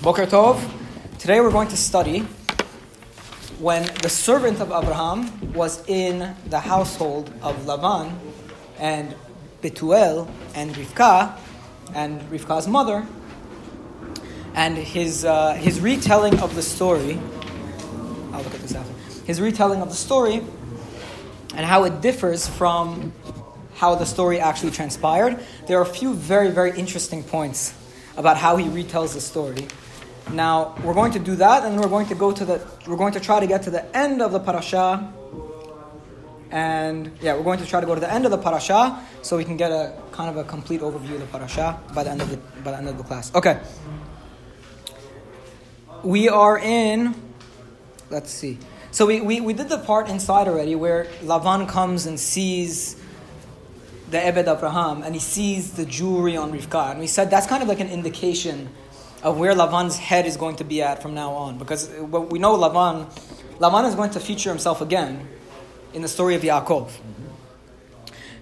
Boker Tov. Today we're going to study when the servant of Abraham was in the household of Laban and Betuel and Rivka and Rivka's mother and his, uh, his retelling of the story. I'll look at this after. His retelling of the story and how it differs from how the story actually transpired. There are a few very, very interesting points about how he retells the story. Now we're going to do that, and we're going to go to the. We're going to try to get to the end of the parasha, and yeah, we're going to try to go to the end of the parasha so we can get a kind of a complete overview of the parasha by the end of the by the end of the class. Okay. We are in. Let's see. So we, we, we did the part inside already where Lavan comes and sees the Ebed Abraham and he sees the jewelry on Rivka. And we said that's kind of like an indication of where Lavan's head is going to be at from now on. Because we know Lavan, Lavan is going to feature himself again in the story of Yaakov.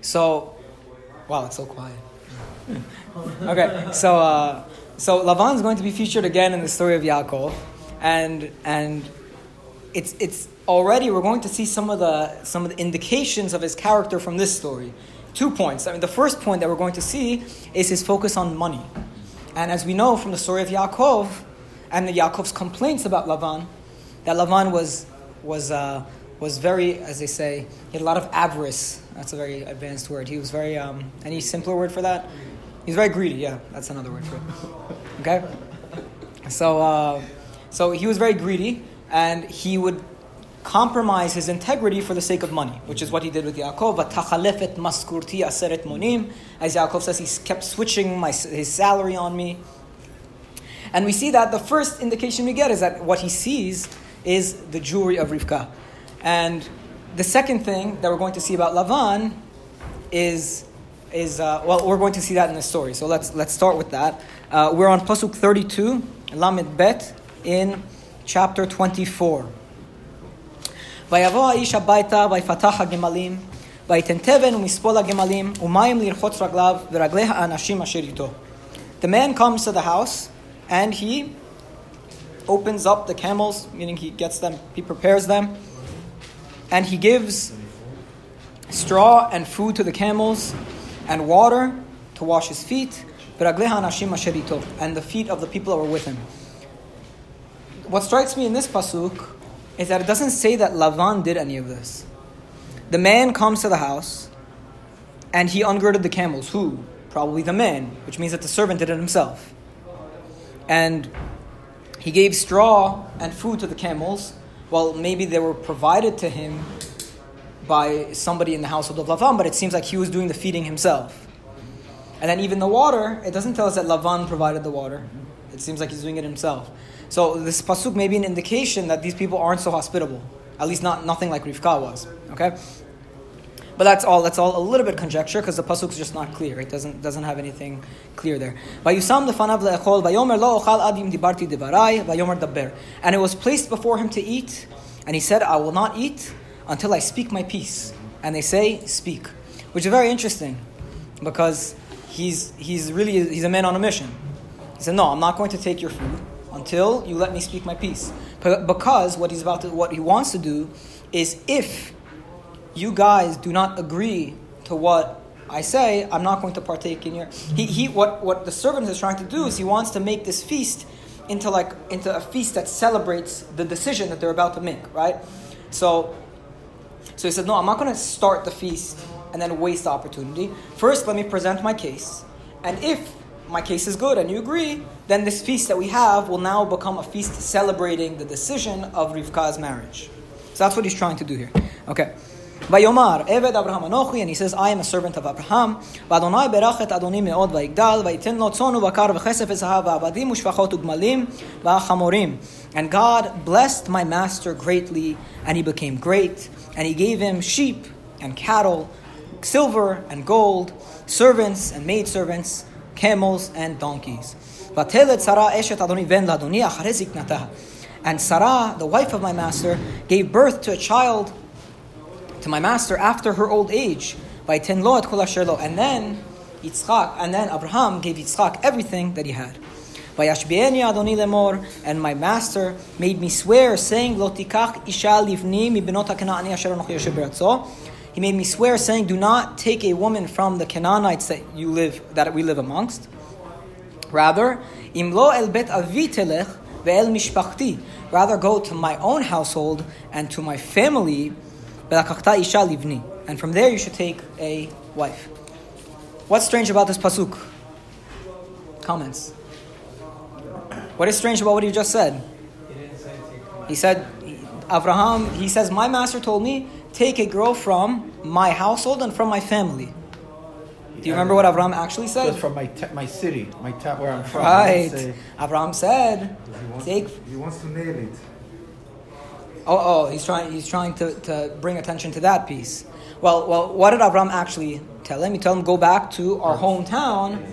So, wow, it's so quiet. okay, so uh, so Lavan is going to be featured again in the story of Yaakov, and and it's it's already we're going to see some of the some of the indications of his character from this story. Two points. I mean, the first point that we're going to see is his focus on money. And as we know from the story of Yaakov and the Yaakov's complaints about Lavan, that Lavan was, was, uh, was very, as they say, he had a lot of avarice. That's a very advanced word. He was very, um, any simpler word for that? He's very greedy, yeah, that's another word for it. Okay? So, uh, so he was very greedy, and he would compromise his integrity for the sake of money, which is what he did with Yaakov. But maskurti aseret monim. As Yaakov says, he kept switching my, his salary on me. And we see that the first indication we get is that what he sees is the jewelry of Rivka. And the second thing that we're going to see about Lavan is, is uh, well, we're going to see that in the story. So let's, let's start with that. Uh, we're on Pasuk 32, Lamed Bet, in chapter 24. ויבוא האיש הביתה ויפתח הגמלים, ויתן תבן ומספול הגמלים, ומים לרחוץ רגליו ורגלי האנשים אשר איתו. The man comes to the house and he opens up the camels, meaning he gets them, he prepares them, and he gives straw and food to the camels and water to wash his feet, and the feet of the people that were with him. What strikes me in this pasuk is that it doesn't say that Lavan did any of this. The man comes to the house and he ungirded the camels. Who? Probably the man, which means that the servant did it himself. And he gave straw and food to the camels. Well, maybe they were provided to him by somebody in the household of Lavan, but it seems like he was doing the feeding himself. And then even the water, it doesn't tell us that Lavan provided the water. It seems like he's doing it himself. So this pasuk may be an indication that these people aren't so hospitable. At least not nothing like Rivka was. Okay. But that's all. That's all a little bit conjecture because the pasuk is just not clear. It doesn't doesn't have anything clear there. And it was placed before him to eat, and he said, "I will not eat until I speak my piece." And they say, "Speak," which is very interesting because he's he's really he's a man on a mission. He said, "No, I'm not going to take your food until you let me speak my piece. Because what he's about to, what he wants to do is if you guys do not agree to what I say, I'm not going to partake in your. He, he what, what the servant is trying to do is he wants to make this feast into like into a feast that celebrates the decision that they're about to make, right? So, so he said, no, I'm not going to start the feast and then waste the opportunity. First, let me present my case, and if my case is good and you agree, then this feast that we have will now become a feast celebrating the decision of Rivka's marriage. So that's what he's trying to do here. Okay. Vayomar, Eved Abraham Anochi, and he says, I am a servant of Abraham. V'Adonai berachet Adoni me'od v'yigdal, v'yiten lo tzonu v'kar v'chesef v'zahav v'abadim u'shvachot u'gmalim v'achamorim. And God blessed my master greatly, and he became great, and he gave him sheep and cattle, silver and gold, servants and maidservants, camels and donkeys. And Sarah, the wife of my master, gave birth to a child to my master after her old age. And then Yitzchak, and then Abraham gave Yitzchak everything that he had. And my master made me swear, saying, isha. He made me swear, saying, Do not take a woman from the Canaanites that you live that we live amongst. Rather, imlo el bet avi telech ve'el mishpachti. Rather, go to my own household and to my family. Isha livni. And from there, you should take a wife. What's strange about this pasuk? Comments. What is strange about what he just said? He said, Abraham, he says, My master told me, take a girl from my household and from my family. Do you remember what Abraham actually said? Just from my ta- my city, my town where I'm from. Right. Say, Abraham said, He wants, take. he wants to nail it. Oh, oh, he's trying. He's trying to, to bring attention to that piece. Well, well, what did Abraham actually tell him? He told him go back to our hometown,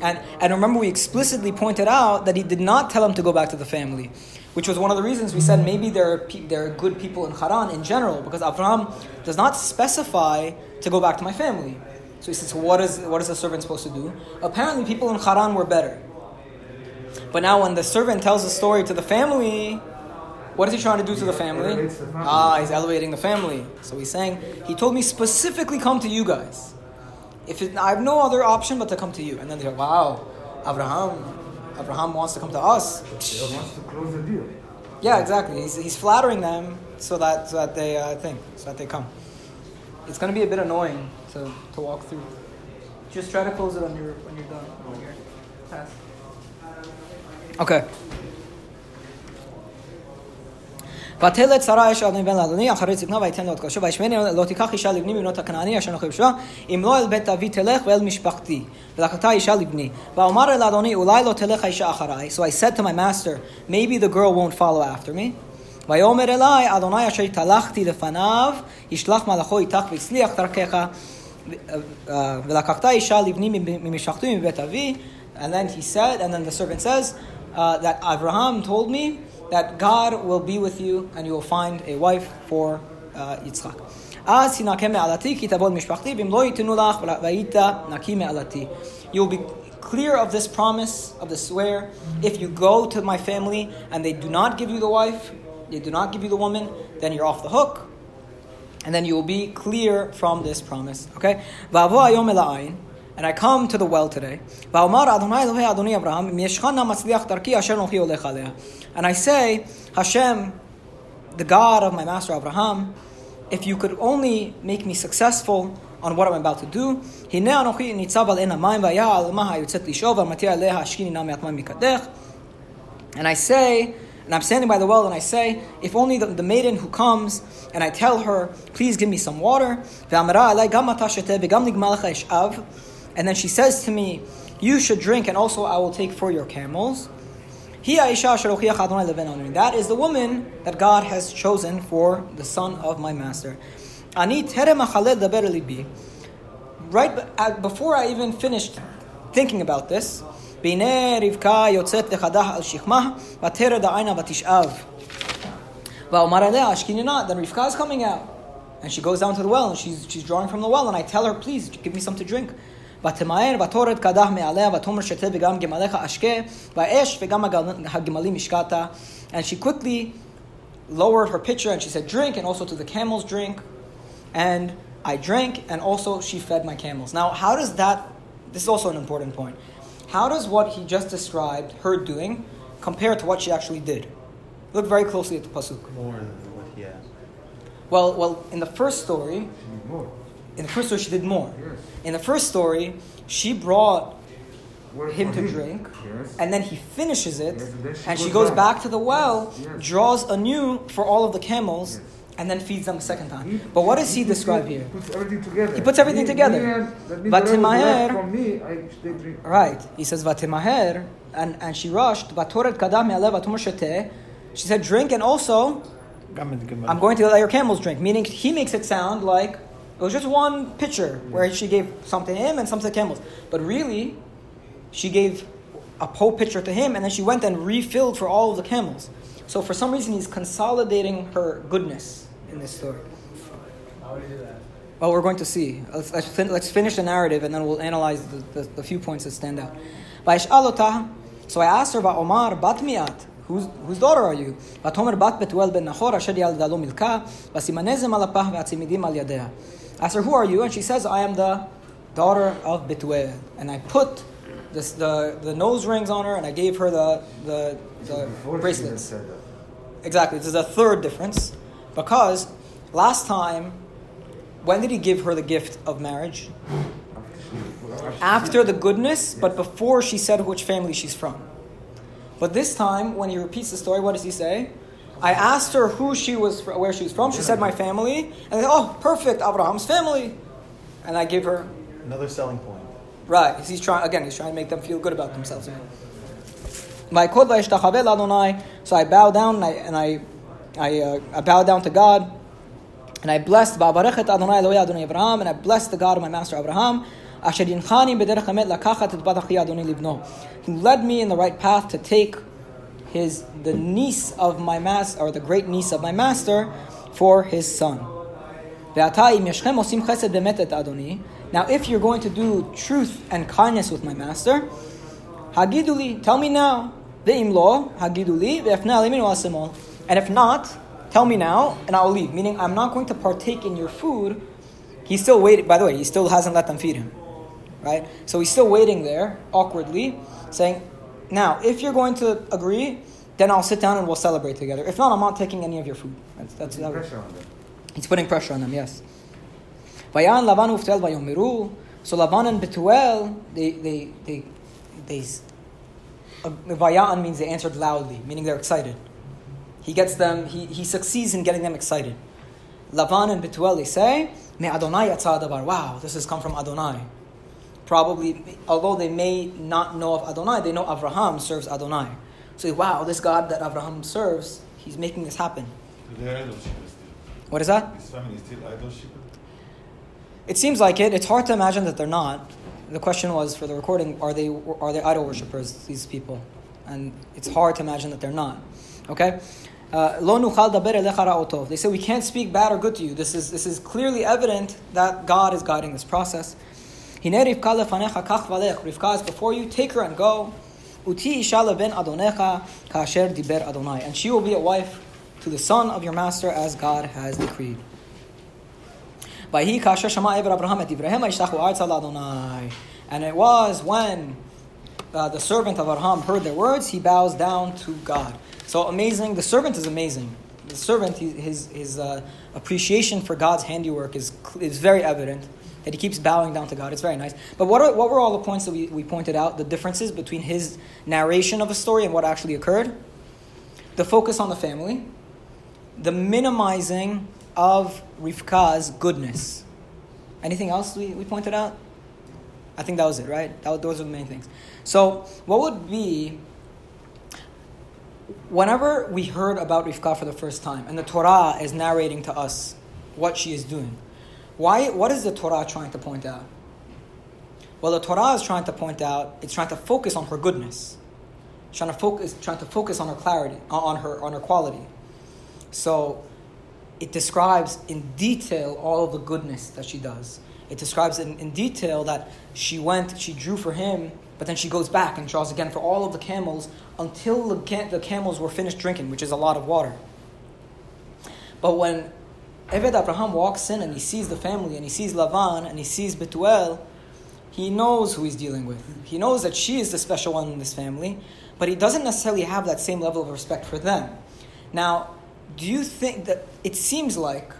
and and remember we explicitly pointed out that he did not tell him to go back to the family, which was one of the reasons we said maybe there are pe- there are good people in Haran in general because Abraham does not specify to go back to my family. So he says, so what is what is the servant supposed to do? Apparently, people in Haran were better. But now, when the servant tells the story to the family, what is he trying to do to the family? the family. Ah, he's elevating the family. So he's saying, he told me specifically come to you guys. If it, I have no other option but to come to you. And then they're like, wow, Abraham, Abraham wants to come to us. He wants to close the deal. Yeah, exactly. He's, he's flattering them so that so that they uh, think, so that they come. It's going to be a bit annoying to, to walk through. Just try to close it on your when you're done. When you're past. Okay. ותלת שרה אש אדוני בן לאדוני אחרי זקנה ויתן לו את קודשו וישמעני לא תיקח אישה לבני מבנות הכנעני אשר אנוכי יושע אם לא אל בית אבי תלך ואל משפחתי ולקחתה אישה לבני ואומר אל אדוני אולי לא תלך האישה אחריי so I said to my master maybe the girl won't follow after me ויאמר אלי אדוני אשר התהלכתי לפניו ישלח מלאכו איתך והצליח דרכך uh, ולקחת אישה לבני ממשפחתי מבית אבי and then he said and then the servant says uh, that Abraham told me that God will be with you and you will find a wife for uh, Yitzchak. אז תנקה מעלתי כי תבוא משפחתי ואם לא ייתנו לך והיית נקי מעלתי. You will be clear of this promise, of the swear, if you go to my family and they do not give you the wife, they do not give you the woman, then you're off the hook. And then you will be clear from this promise. Okay? ואבוא היום אל העין, and I come to the well today. ואומר אדוני אלוהי אדוני אברהם, אם ישך נא מצליח דרכי אשר אנוכי הולך עליה. And I say, Hashem, the God of my master Abraham, if you could only make me successful on what I'm about to do. And I say, and I'm standing by the well, and I say, if only the, the maiden who comes, and I tell her, please give me some water. And then she says to me, you should drink, and also I will take for your camels. That is the woman that God has chosen for the son of my master. אני טרם אכלה לדבר אל ליבי. Right be- uh, before I even finished thinking about this, והנה רבקה יוצאת לחדה על שכמה, ותרד העינה ותשאב. ואומר אליה, השקיני נא, then Rivka is coming out. And she goes down to the well, and she's, she's drawing from the well, and I tell her, please, give me some to drink. ותמהר ותורד קדח מעליה, ותאמר שתה וגם גמליך אשקה, והאש וגם הגל- הגמלים השקעת. And she quickly lowered her pitcher, and she said, drink, and also to the camels drink. And I drank, and also she fed my camels. Now, how does that, this is also an important point. How does what he just described, her doing, compare to what she actually did? Look very closely at the pasuk. more than what he has. Well, well, in the first story, She need more. in the first story she did more. Yes. In the first story, she brought Water him for to drink, Yes. and then he finishes it, Yes, and she and she goes goes back. back to the well, Yes, yes. draws anew for all of the camels, Yes. and then feeds them a second time. But what does he puts describe it- here? He puts everything together. He puts everything Me- together. Me and, that means But whatever was left Timaher- from me, I, drink. Right. He says, Vatimaher, and, and she rushed, Vatoret kadam me'alev vatumar. She said, drink, and also, I'm going to let your camels drink. Meaning, he makes it sound like it was just one pitcher where she gave some to him and some to the camels. But really, she gave a whole pitcher to him, and then she went and refilled for all of the camels. So for some reason, he's consolidating her goodness in this story. How would he do that? Well, we're going to see. Let's, let's, fin- let's finish the narrative and then we'll analyze the, the, the few points that stand out. וישאל אותה, So I asked her about Omar bat miat. Whose, whose daughter are you? ותאמר בת בתואל בן נחור אשר ילדה לו מלכה וסימני זם על אפה והצמידים על ידיה. I asked her, who are you? And she says, I am the daughter of Betuel. And I put this, the, the nose rings on her and I gave her the, the, the bracelets. Exactly. This is a third difference because last time, when did he give her the gift of marriage? After the goodness, but before she said which family she's from. But this time, when he repeats the story, what does he say? I asked her who she was, where she was from. She said my family, and I said, oh, perfect, Abraham's family. And I give her Another selling point. Right. He's trying again. He's trying to make them feel good about themselves. So I bow down and I and I, I, uh, I bow down to God, and I blessed Adonai Abraham, and I blessed the God of my master Abraham. Asher yinchani b'derech hamet lakachat et bat achi Adonai libno. Who led me in the right path to take his the niece of my master or the great niece of my master for his son. Now, if you're going to do truth and kindness with my master, hagiduli, tell me now. Hagiduli, And if not, tell me now, and I'll leave. Meaning, I'm not going to partake in your food. He's still waiting. By the way, he still hasn't let them feed him, right? So he's still waiting there awkwardly, saying, now, if you're going to agree, then I'll sit down and we'll celebrate together. If not, I'm not taking any of your food. That's, that's, that Pressure on them. He's putting pressure on them, yes. Vayan Lavan uftel vayomiru. So Lavan and Betuel, they they they they. Uh, Vayan means they answered loudly, meaning they're excited. He gets them. He, he succeeds in getting them excited. Lavan and Betuel they say, "Me Adonai. Wow, this has come from Adonai. Probably, although they may not know of Adonai, they know Avraham serves Adonai. So wow, this God that Avraham serves, he's making this happen. They're idol shippers still. What is that? His family is still idol. It seems like it. It's hard to imagine that they're not. The question was for the recording: Are they are they idol worshippers? These people, and it's hard to imagine that they're not. Okay. Uh, Lo nuchal daber elecha ra'otov. They say we can't speak bad or good to you. This is this is clearly evident that God is guiding this process. Hine Rivka lefanecha kach valech. Rivka is before you. Take her and go. Uti ishala ben adonecha kasher diber adonai. And she will be a wife to the son of your master as God has decreed. Vayhi kasher shama eved Abraham et Ibrahim ishtachu arza adonai. And it was when uh, the servant of Abraham heard their words, he bows down to God. So amazing. The servant is amazing. The servant, his, his, his uh, appreciation for God's handiwork is, is very evident. That he keeps bowing down to God. It's very nice. But what, are, what were all the points that we, we pointed out? The differences between his narration of a story and what actually occurred? The focus on the family, the minimizing of Rivka's goodness. Anything else we, we pointed out? I think that was it, right? That, those are the main things. So, what would be whenever we heard about Rivka for the first time and the Torah is narrating to us what she is doing, why, what is the Torah trying to point out? Well, the Torah is trying to point out, it's trying to focus on her goodness. It's trying to focus, trying to focus on her clarity, on her, on her quality. So, it describes in detail all of the goodness that she does. It describes in, in detail that she went, she drew for him, but then she goes back and draws again for all of the camels until the, ca- the camels were finished drinking, which is a lot of water. But when Eved Abraham walks in and he sees the family and he sees Lavan and he sees Betuel, he knows who he's dealing with. He knows that she is the special one in this family, but he doesn't necessarily have that same level of respect for them. Now, do you think that it seems like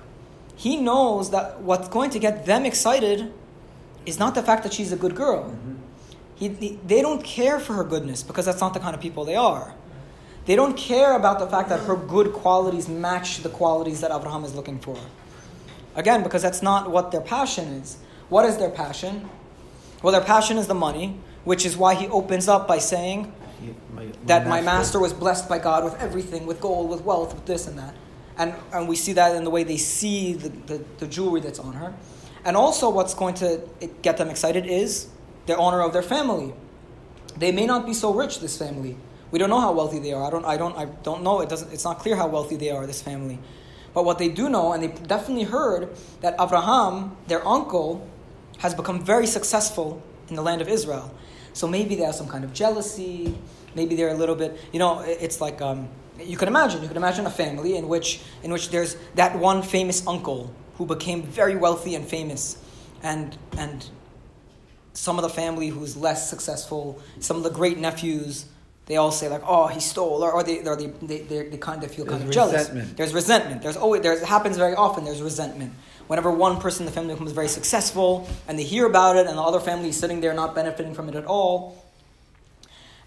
he knows that what's going to get them excited is not the fact that she's a good girl? Mm-hmm. He, he- they don't care for her goodness because that's not the kind of people they are. They don't care about the fact that her good qualities match the qualities that Abraham is looking for. Again, because that's not what their passion is. What is their passion? Well, their passion is the money, which is why he opens up by saying He- my- that my master was blessed by God with everything, with gold, with wealth, with this and that. And, and we see that in the way they see the, the, the jewelry that's on her. And also, what's going to get them excited is the honor of their family. They may not be so rich, this family. We don't know how wealthy they are. I don't, I don't, I don't know. It doesn't, it's not clear how wealthy they are, this family. But what they do know, and they definitely heard, that Abraham, their uncle, has become very successful in the land of Israel. So maybe they have some kind of jealousy. maybe they're a little bit, you know, it's like um, you can imagine. You can imagine a family in which in which there's that one famous uncle who became very wealthy and famous, and and some of the family who's less successful, some of the great nephews, they all say like, "Oh, he stole," or, or they, or they, they, they, they kind of feel kind There's of jealous. There's resentment. There's always there's, it happens very often. There's resentment. Whenever one person in the family becomes very successful and they hear about it, and the other family is sitting there not benefiting from it at all,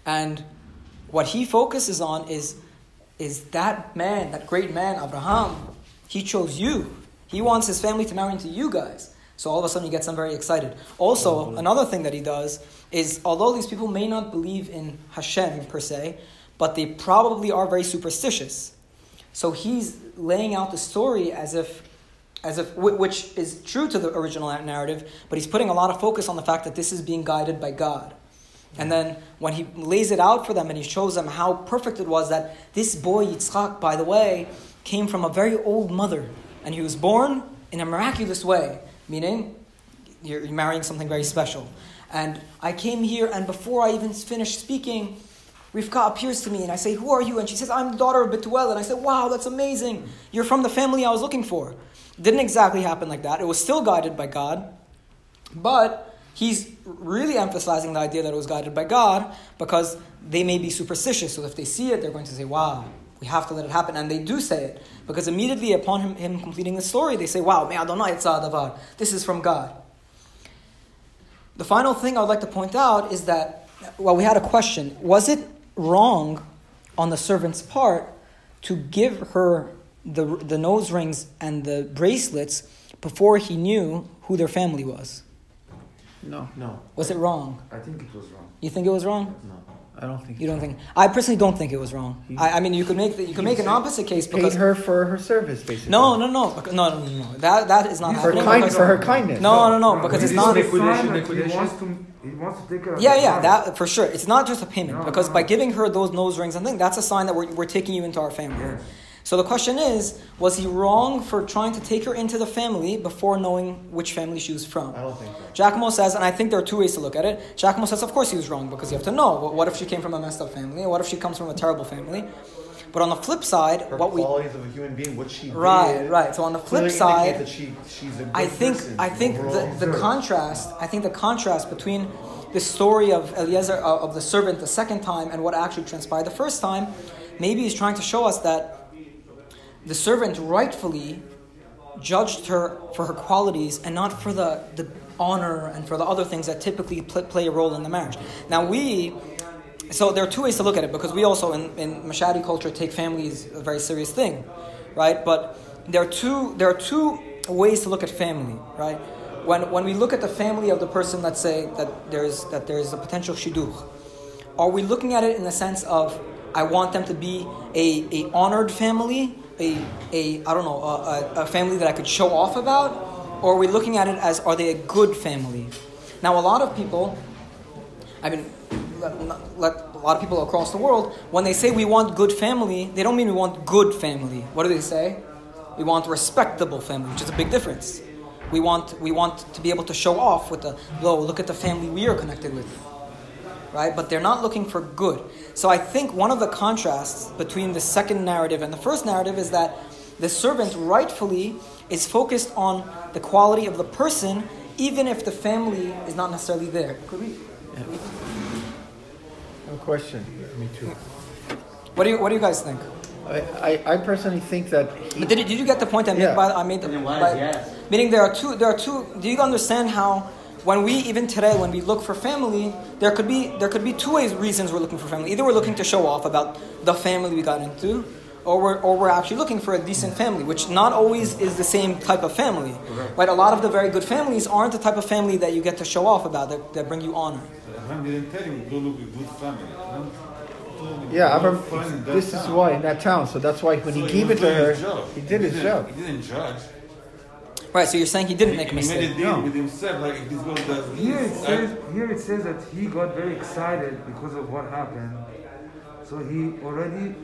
and what he focuses on is is that man, that great man, Abraham. He chose you. He wants his family to marry into you guys. So all of a sudden he gets them very excited. Also, another thing that he does is although these people may not believe in Hashem per se, but they probably are very superstitious. So he's laying out the story as if, as if which is true to the original narrative, but he's putting a lot of focus on the fact that this is being guided by God. And then when he lays it out for them and he shows them how perfect it was that this boy Yitzchak, by the way, came from a very old mother, and he was born in a miraculous way, meaning you're you're marrying something very special. And I came here, and before I even finished speaking, Rivka appears to me, and I say, "Who are you?" And she says, "I'm the daughter of Betuel." And I said, "Wow, that's amazing! You're from the family I was looking for." Didn't exactly happen like that. It was still guided by God, but he's really emphasizing the idea that it was guided by God because they may be superstitious. So if they see it, they're going to say, wow, we have to let it happen. And they do say it because immediately upon him, him completing the story, they say, wow, may Adonai davar. This is from God. The final thing I would like to point out is that, well, we had a question. Was it wrong on the servant's part to give her the, the nose rings and the bracelets before he knew who their family was? No, No, Was it wrong? I think it was wrong. You think it was wrong? No. I don't think You don't think? I personally don't think it was wrong. I, I mean, you could make the, you could make an opposite case paid because her for her service, basically. no, no, no, no, no, no, no. That that is not for happening. kind for her kindness. No, no, no, because it's not. liquidation, He wants to. He wants to take care Yeah, yeah, farm. that for sure. It's not just a payment No, because no. by giving her those nose rings and things, that's a sign that we're, we're taking you into our family. Yes. So the question is, was he wrong for trying to take her into the family before knowing which family she was from? I don't think so. Giacomo says, and I think there are two ways to look at it. Giacomo says, of course he was wrong because you have to know. What, if she came from a messed up family? What if she comes from a terrible family? But on the flip side, Her what we qualities of a human being, what she right, did, right. So on the flip side, that she, she's a good I think I think the, overall. the contrast I think the contrast between the story of Eliezer uh, of the servant the second time and what actually transpired the first time, maybe he's trying to show us that the servant rightfully judged her for her qualities and not for the, the honor and for the other things that typically pl- play a role in the marriage. Now we, so there are two ways to look at it because we also in, in Mashadi culture take family as a very serious thing, right? But there are two there are two ways to look at family, right? When when we look at the family of the person, let's say that there's that there's a potential shidduch, are we looking at it in the sense of I want them to be a, a honored family, a, a I don't know, a, a, family that I could show off about, or are we looking at it as are they a good family? Now, a lot of people, I mean, let, let, a lot of people across the world, when they say we want good family, they don't mean we want good family. What do they say? We want respectable family, which is a big difference. We want, we want to be able to show off with the, oh, look at the family we are connected with right? But they're not looking for good. So I think one of the contrasts between the second narrative and the first narrative is that the servant rightfully is focused on the quality of the person, even if the family is not necessarily there. Could we? No question. Me too. What do you What do you guys think? I, I, I personally think that he, did, you- did you get the point I made? Yeah. By, I made the, Then why by- yes? Meaning there are two. There are two. Do you understand how? When we even today, when we look for family, there could be there could be two ways reasons we're looking for family. Either we're looking to show off about the family we got into, or we're or we're actually looking for a decent family, which not always is the same type of family. Right? A lot of the very good families aren't the type of family that you get to show off about that, that bring you honor. Abraham didn't tell him, go look at good family. Abraham told him, yeah, "Go Abraham, find in this is why in that town. So that's why when So he gave it to her, job. he did his job. He didn't judge. Right. So you're saying he didn't make a mistake. He made mistake. a deal No. with himself, like if this girl does Here it this, says I, here it says that he got very excited because of what happened. So he already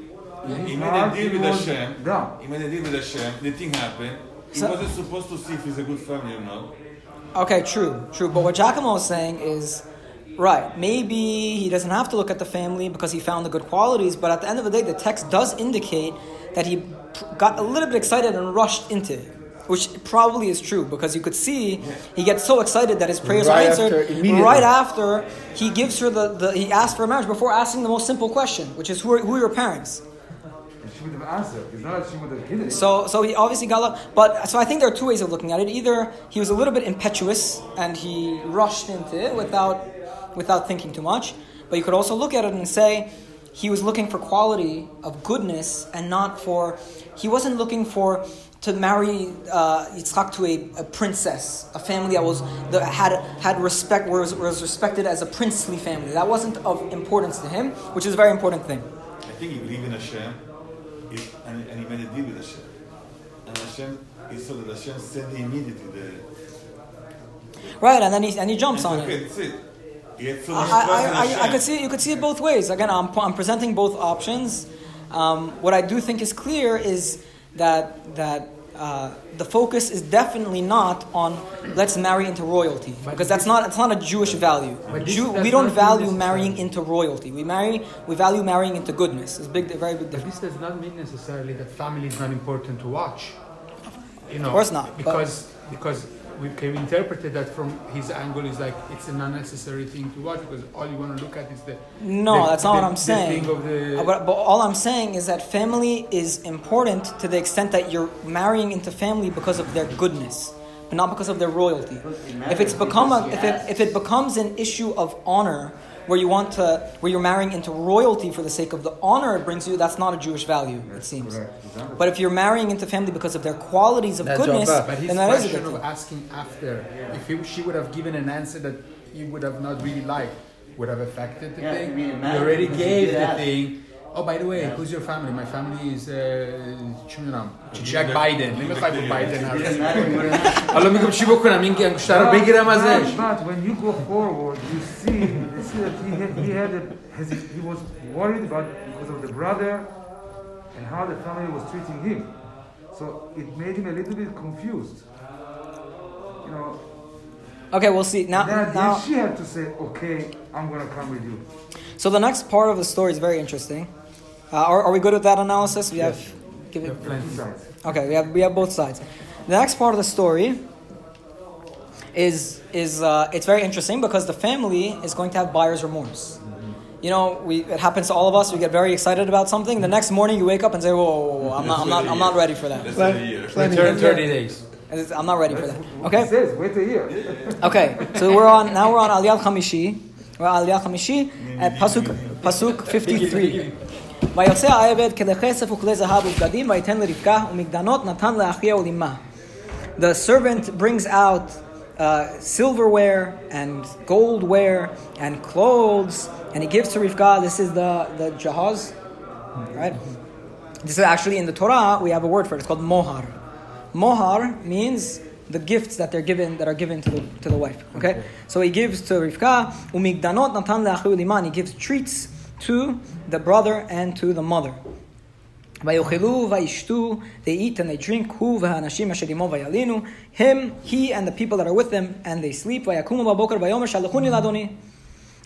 in he made a deal with was Hashem. down. He made a deal with Hashem. The thing happened. He So- wasn't supposed to see if he's a good family or not. Okay, true, true. But what Giacomo is saying is, Right. Maybe he doesn't have to look at the family because he found the good qualities, but at the end of the day, the text does indicate that he pr- got a little bit excited and rushed into it. Which probably is true because you could see he gets so excited that his prayers Right are answered after, right after he gives her the, the he asks for a marriage before asking the most simple question, which is who are, who are your parents? She would have answered. It's not like she would have hidden. So, so he obviously got love. But so I think there are two ways of looking at it. Either he was a little bit impetuous and he rushed into it without, without thinking too much. But you could also look at it and say he was looking for quality of goodness and not for. He wasn't looking for to marry uh, Yitzchak to a, a princess, a family that was that had had respect was, was respected as a princely family. That wasn't of importance to him, which is a very important thing. I think he believed in Hashem, he- and, and he made a deal with Hashem. And Hashem, he saw that Hashem sent him immediately the. Right, and then he and he jumps on it. Okay, that's it. So I, I, I, I could see it, you could see it both ways. Again, I'm, I'm presenting both options. Um, what I do think is clear is that that uh, the focus is definitely not on let's marry into royalty because that's not it's not a Jewish value. But Jew, we don't value marrying into royalty. We marry we value marrying into goodness. It's big, very big But difference. this does not mean necessarily that family is not important to watch. You know, Of course not, Because because we can interpret that from his angle is like it's an unnecessary thing to watch because all you want to look at is the No, the- that's not the- what I'm the saying. thing of the- Uh, But, but all I'm saying is that family is important to the extent that you're marrying into family because of their goodness, but not because of their royalty. If it's become a, if it, if it becomes an issue of honor, where you want to, where you're marrying into royalty for the sake of the honor it brings you, that's not a Jewish value, it seems. But if you're marrying into family because of their qualities of That's goodness, Jabba. But his then that is a question good of thing. asking after, if he, she would have given an answer that he would have not really liked, would have affected the Yeah, thing. I mean, it he matters already because he gave did the ask. thing. Oh, by the way, who's your family? My family is, uh, چی می‌دونم، Jack Biden. نمیخوای با بایدن حرف It doesn't بزنی. matter. He wouldn't ask. حالا میگم چی بکنم این گنگشتر رو بگیرم ازش But, but when you go forward, you see, you see that he had, he had a, he was worried about because of the brother and how the family was treating him. So it made him a little bit confused. You know, Okay, we'll see. Now, then, now, then she had to say, okay, I'm gonna come with you. so the next part of the story is very interesting. Uh, are, are we good with that analysis? We have, give it. Okay, we have we have both sides. The next part of the story is is uh, it's very interesting because the family is going to have buyer's remorse. You know, we it happens to all of us. We get very excited about something. The next morning, you wake up and say, "Whoa, whoa, whoa, whoa, I'm not, I'm not, I'm not ready for that. That's Plan- a year. planning- Turn 30 days. I'm not ready for that." He Okay, says, wait a year. okay. So we're on now. We're on Aliyah Chamishi. We're on Aliyah Chamishi at pasuk pasuk 53. ויוצא העבד כלי כסף וכלי זהב ובגדים ויתן לרבקה ומגדנות נתן לאחיה ולאמה. The servant brings out uh, silverware and goldware and clothes and he gives to Rivka. This is the, the jahaz, right? This is actually in the Torah, we have a word for it. It's called mohar. Mohar means the gifts that they're given, that are given to the, to the wife. Okay? So he gives to Rivka, umigdanot natan liman. He gives treats to the brother and to the mother. Vayochelu, vayishtu, they eat and they drink, hu v'hanashim asherimo vayalinu, him, he and the people that are with them, and they sleep, vayakumu babokar vayomer shaluchuni ladoni.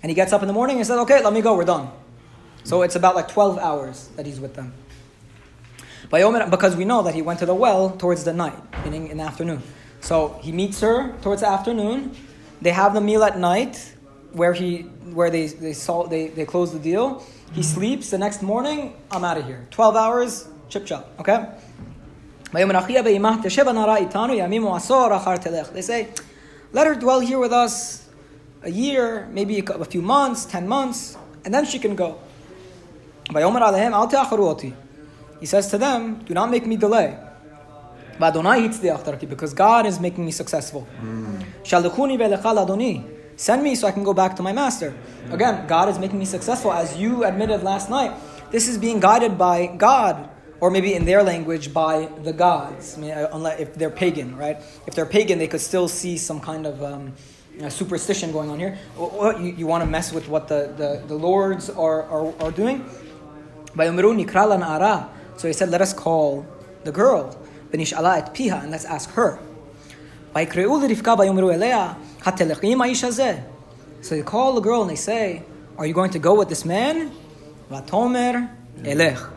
And he gets up in the morning and says, okay, let me go, we're done. So it's about like 12 hours that he's with them. Because we know that he went to the well towards the night, meaning in the afternoon. So he meets her towards the afternoon. They have the meal at night, where, he, where they, they, saw, they, they close the deal he sleeps. The next morning, I'm out of here. 12 hours, chip chop. Okay? They say, let her dwell here with us a year, maybe a few months, 10 months, and then she can go. He says to them, do not make me delay. Because God is making me successful. Mm. Send me so I can go back to my master. Again, God is making me successful. As you admitted last night, this is being guided by God, or maybe in their language, by the gods. I mean, uh, unless, if they're pagan, right? If they're pagan, they could still see some kind of. Um, superstition going on here. You, you want to mess with what the, the, the lords are, are, are doing? So he said, Let us call the girl. And let's ask her. So they call the girl and they say, Are you going to go with this man?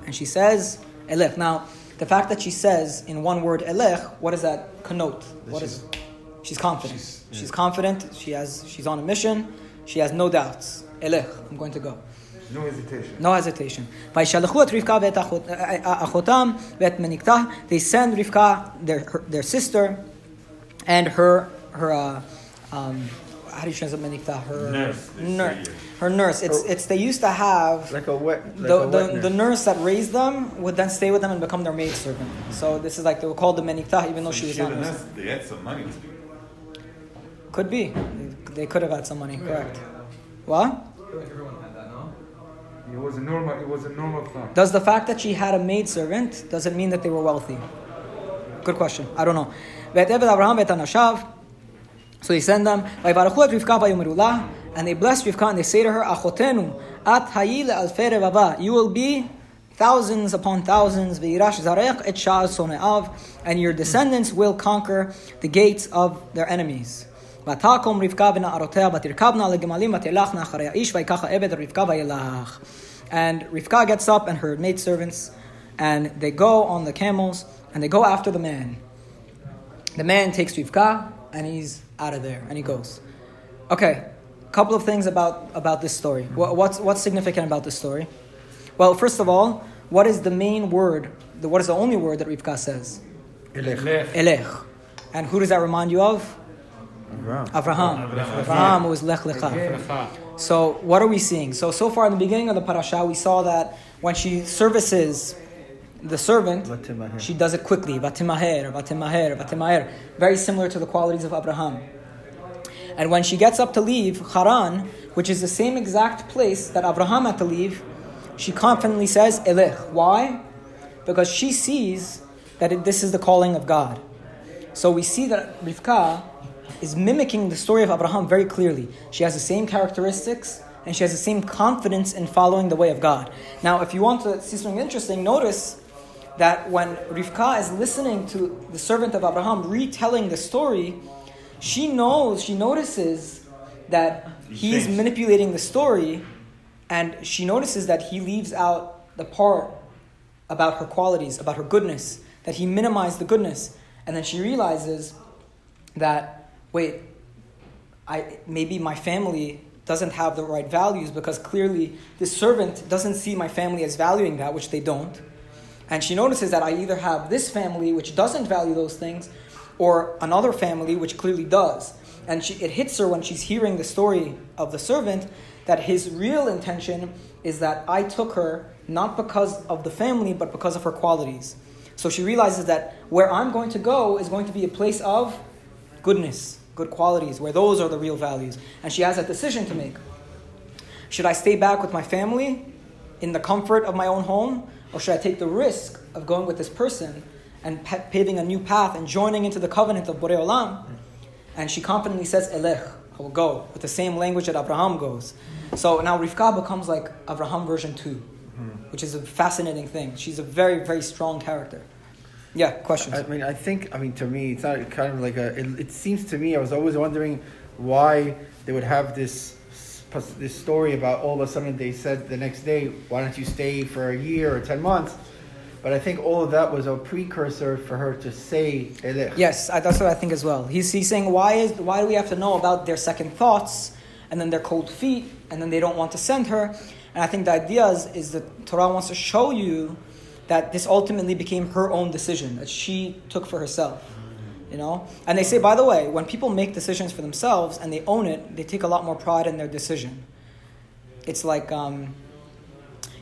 And she says, Elech. Now, the fact that she says in one word Elech, what does that connote? What is She's confident. She's, yeah. she's, confident. She has. She's on a mission. She has no doubts. Elech, I'm going to go. No hesitation. No hesitation. Eh, eh, eh, they send Rivka, their, their sister, and her, her uh, um, how do you translate menikta? Her Nurse, they say nurse. here. Her nurse. It's, it's they used to have Like a wet, like the, a the, wet the nurse. nurse that raised them would then stay with them and become their maid servant. So this is like they were called the menikta even though she was She not. had a Muslim. nurse, They had some money. Could be. They could have had some money. Correct. What? Everyone had that, no? It was a normal. It was a normal thing. Does the fact that she had a maid servant does it mean that they were wealthy? Good question. I don't know. ואת עבד אברהם ואת אנשיו, so they send them, ויברכו את רבקה ויאמרו לה, and they bless Rivka and they say to her, אחותנו, את היי לאלפי רבבה, you will be thousands upon thousands, וירש זרעך את שער שונאיו, and your descendants will conquer the gates of their enemies. ותקום רבקה ונערותיה ותרכבנה לגמלים ותלכנה אחרי האיש ויקח העבד את רבקה וילך. And Rivka gets up and her maidservants and they go on the camels and they go after the man. The man takes Rivka and he's out of there and he goes. Okay, a couple of things about, about this story. What, what's, what's significant about this story? Well, first of all, what is the main word, the, what is the only word that Rivka says? Elech. Elech. And who does that remind you of? Abraham. Avraham. Avraham was Lech Lecha. So what are we seeing? So so far in the beginning of the parasha, we saw that when she services the servant, she does it quickly. Vatimaher, vatimaher, vatimaher. Very similar to the qualities of Abraham. And when she gets up to leave Haran, which is the same exact place that Abraham had to leave, she confidently says Elech. Why? Because she sees that it, this is the calling of God. So we see that Rivka is mimicking the story of Abraham very clearly. She has the same characteristics and she has the same confidence in following the way of God. Now, if you want to see something interesting, notice that when Rivka is listening to the servant of Abraham retelling the story, she knows, she notices that he's changed. manipulating the story and she notices that he leaves out the part about her qualities, about her goodness, that he minimized the goodness. And then she realizes that, wait, I, maybe my family doesn't have the right values because clearly this servant doesn't see my family as valuing that, which they don't. And she notices that I either have this family which doesn't value those things or another family which clearly does. And she, it hits her when she's hearing the story of the servant that his real intention is that I took her not because of the family but because of her qualities. So she realizes that where I'm going to go is going to be a place of goodness, good qualities, where those are the real values. And she has a decision to make. Should I stay back with my family in the comfort of my own home, or should I take the risk of going with this person and pa- paving a new path and joining into the covenant of Borei Olam? And she confidently says, Elech, I will go, with the same language that Abraham goes. So now Rivka becomes like Abraham version 2, hmm. which is a fascinating thing. She's a very, very strong character. Yeah, questions? I mean, I think, I mean, to me, it's not kind of like a. It, it seems to me, I was always wondering why they would have this this story about all of a sudden they said the next day, why don't you stay for a year or 10 months? But I think all of that was a precursor for her to say Elech. Yes, that's what I think as well. He's, he's saying, why, is, why do we have to know about their second thoughts and then their cold feet and then they don't want to send her? And I think the idea is, is that Torah wants to show you that this ultimately became her own decision that she took for herself. You know? And they say, by the way, when people make decisions for themselves and they own it, they take a lot more pride in their decision. It's like, um,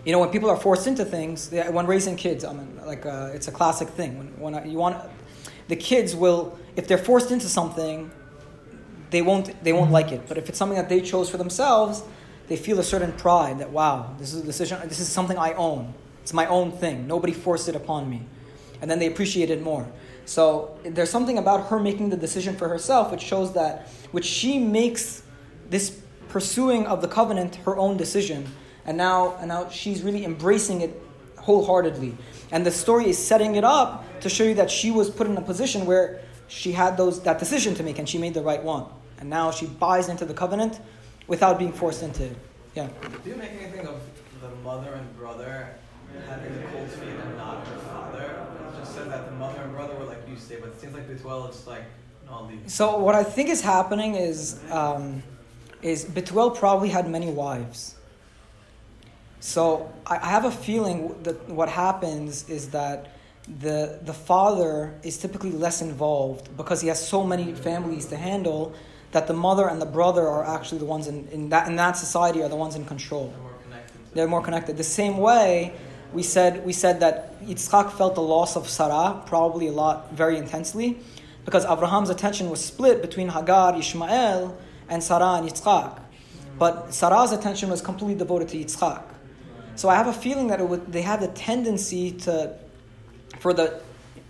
you know, when people are forced into things, they, when raising kids, I mean, like uh, it's a classic thing. When, when you want, the kids will, if they're forced into something, they won't, they won't like it. But if it's something that they chose for themselves, they feel a certain pride that wow, this is a decision. This is something I own. It's my own thing. Nobody forced it upon me, and then they appreciate it more. So there's something about her making the decision for herself, which shows that, which she makes this pursuing of the covenant her own decision, and now and now she's really embracing it wholeheartedly. And the story is setting it up to show you that she was put in a position where she had those that decision to make, and she made the right one. And now she buys into the covenant, without being forced into it. Yeah. Do you make anything of the mother and brother having the cold feet and not her father? It just said that the mother and brother were like, you stay, but it seems like Betuel, it's like. So what I think is happening is um, is Betuel probably had many wives. So I, I have a feeling that what happens is that the the father is typically less involved because he has so many families to handle that the mother and the brother are actually the ones in, in that in that society are the ones in control. They're more connected They're more connected. The same way we said we said that Yitzchak felt the loss of Sarah probably a lot very intensely because Abraham's attention was split between Hagar, Ishmael, and Sarah and Yitzchak. But Sarah's attention was completely devoted to Yitzchak. So I have a feeling that it would, they had the tendency to, for the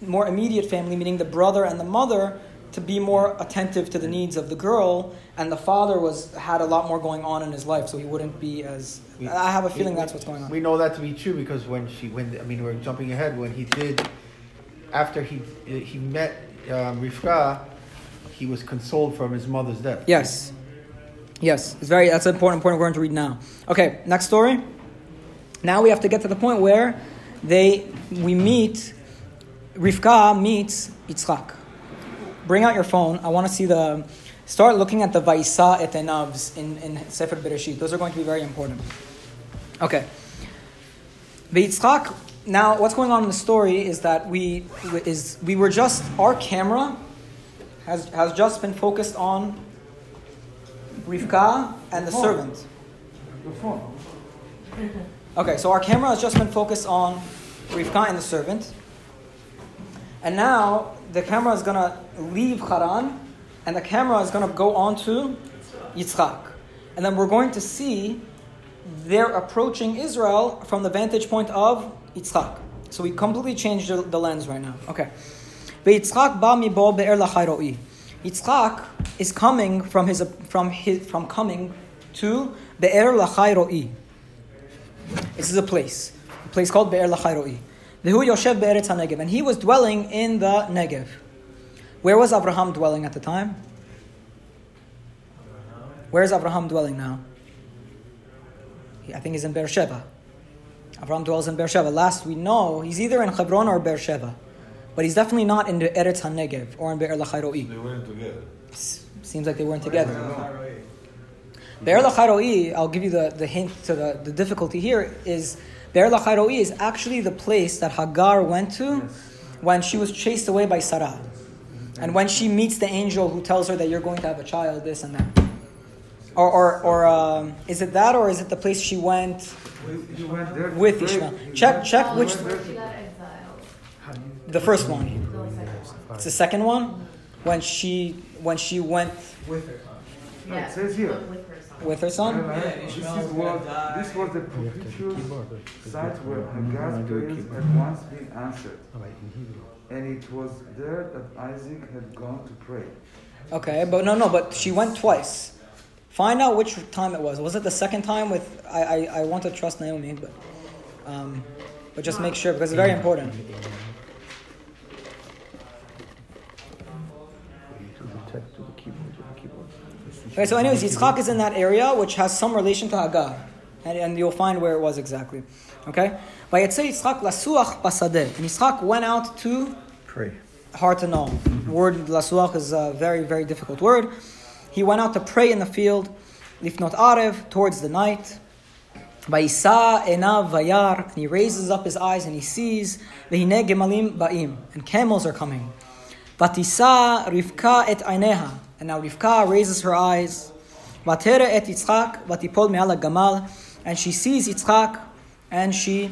more immediate family, meaning the brother and the mother, to be more attentive to the needs of the girl, and the father was had a lot more going on in his life, so he wouldn't be as. We- I have a feeling we- that's what's going on. We know that to be true because when she, when I mean, we're jumping ahead. When he did, after he he met um, Rivka, he was consoled from his mother's death. Yes. Yes, it's very. That's an important important we're going to read now. Okay, next story. Now we have to get to the point where they we meet. Rivka meets Yitzchak. Bring out your phone. I want to see the. Start looking at the Vaisa et Enavs in in Sefer Bereshit. Those are going to be very important. Okay. The Yitzchak. Now, what's going on in the story is that we is we were just our camera has has just been focused on Rivka and the servant. Okay, so our camera has just been focused on Rivka and the servant. And now the camera is going to leave Haran and the camera is going to go on to Yitzchak. And then we're going to see they're approaching Israel from the vantage point of Yitzchak. So we completely changed the, the lens right now. Okay. Yitzchak is coming from his from his from coming to be'er lachayroi. This is a place, a place called Be'er Lachayroi. Vehu Yoshev Be'eretz HaNegev. And he was dwelling in the Negev. Where was Abraham dwelling at the time? Where is Abraham dwelling now? He- I think he's in Beersheba. Abraham dwells in Beersheba. Last we know, he's either in Hebron or Beersheba. But he's definitely not in the Eretz HaNegev or in Be'er Lachayroi. They weren't together. Seems like they weren't together. Be'er Lachayroi, I'll give you the, the hint to the, the difficulty here, is Be'er Lachayroi is actually the place that Hagar went to when she was chased away by Sarah. And when she meets the angel who tells her that you're going to have a child, this and that. Or, or, or um, is it that, or is it the place she went He- He went there. with pray. Ishmael? Check, went- check which, She got exiled. the first one. It's the second one, when she, when she went With her. No, it says here. with her son. with her son. Yeah, Yeah, This is was what this was the propitious site where Hagar's prayers had once been answered, and it was there that Isaac had gone to pray. Okay, but no, no, but she went twice. Find out which time it was. Was it the second time with? I, I, I want to trust Naomi, but, um, but just make sure because it's very important. Okay, so anyways, Yitzchak is in that area which has some relation to Hagar, and, and you'll find where it was exactly. Okay, Vayetze Yitzchak lasuach basadeh, and Yitzchak went out to Pray. hard to know. Word lasuach is a very, very difficult word. He went out to pray in the field, lifnot arev, towards the night. Vayisa enav vayar, and he raises up his eyes and he sees vehine gemalim ba'im, and camels are coming. Vatisa Rivka et aineha, and now Rivka raises her eyes. Vatere et Yitzchak, vatipol me'ala gamal, and she sees Yitzchak, and she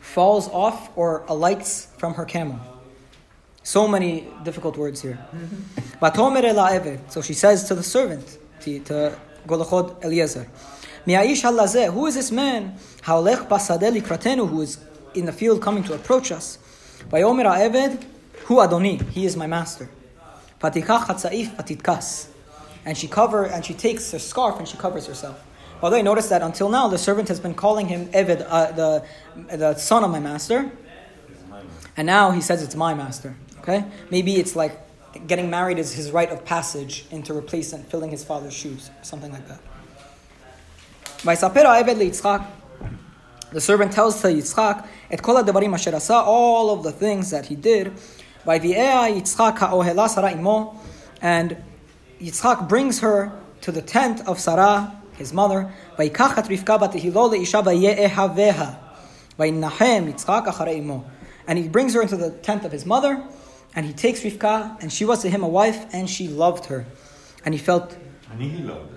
falls off or alights from her camel. So many difficult words here. So she says to the servant, to, to Golachod Eliezer, who is this man? Who is in the field coming to approach us. Vayomer ha'eved, hu adoni, he is my master. And she cover and she takes her scarf and she covers herself. Although I notice that until now the servant has been calling him Eved, uh, the, the son of my master, and now he says it's my master. Okay? Maybe it's like getting married is his rite of passage into replacing, filling his father's shoes, something like that. The servant tells to Yitzchak, Et kol ha'devarim asher asa, all of the things that he did, Yitzchak ha'ohela Sarah imo, and Yitzchak brings her to the tent of Sarah, his mother, Vayikachat Rivka bat Hilo le'isha By Vayinahem Yitzchak acharei. And he brings her into the tent of his mother, and he takes Rivka, and she was to him a wife, and she loved her. And he felt And he loved her.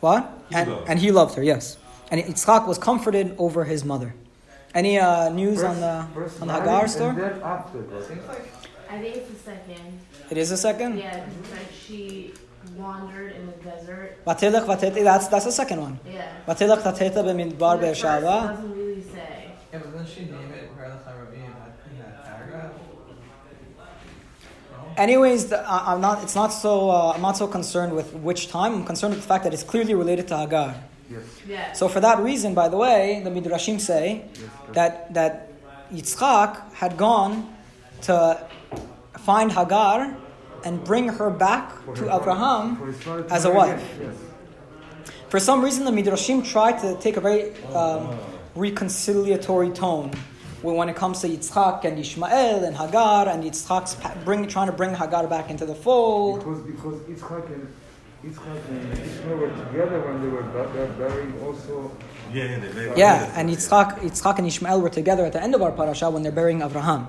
what? He and, loved. and he loved her, yes. And Yitzchak was comforted over his mother. Any uh, news on the First on the marriage Hagar and story? then after that. I think it's the second. It is a second. Yeah, because like she wandered in the desert. Vatelech vatete. That's that's the second one. Yeah. Vatelech tateta b'midbar The first be'eshava. doesn't really say. yeah, but doesn't she name it Be'er Lachairoi in that in that paragraph? No? Anyways, the, I- I'm not. It's not so. Uh, I'm not so concerned with which time. I'm concerned with the fact that it's clearly related to Hagar. Yes. Yeah. So for that reason, by the way, the midrashim say that that Yitzchak had gone to find Hagar and bring her back For to Abraham for father as a wife. Yes. For some reason, the Midrashim try to take a very um, reconciliatory tone when when it comes to Yitzchak and Ishmael and Hagar and Yitzchak's bring, trying to bring Hagar back into the fold. Because because Yitzchak and Yitzchak and Ishmael were together when they were bu- bu- burying also. Yeah, yeah, they Yeah, and Yitzchak, Yitzchak and Ishmael were together at the end of our parasha when they're burying Avraham.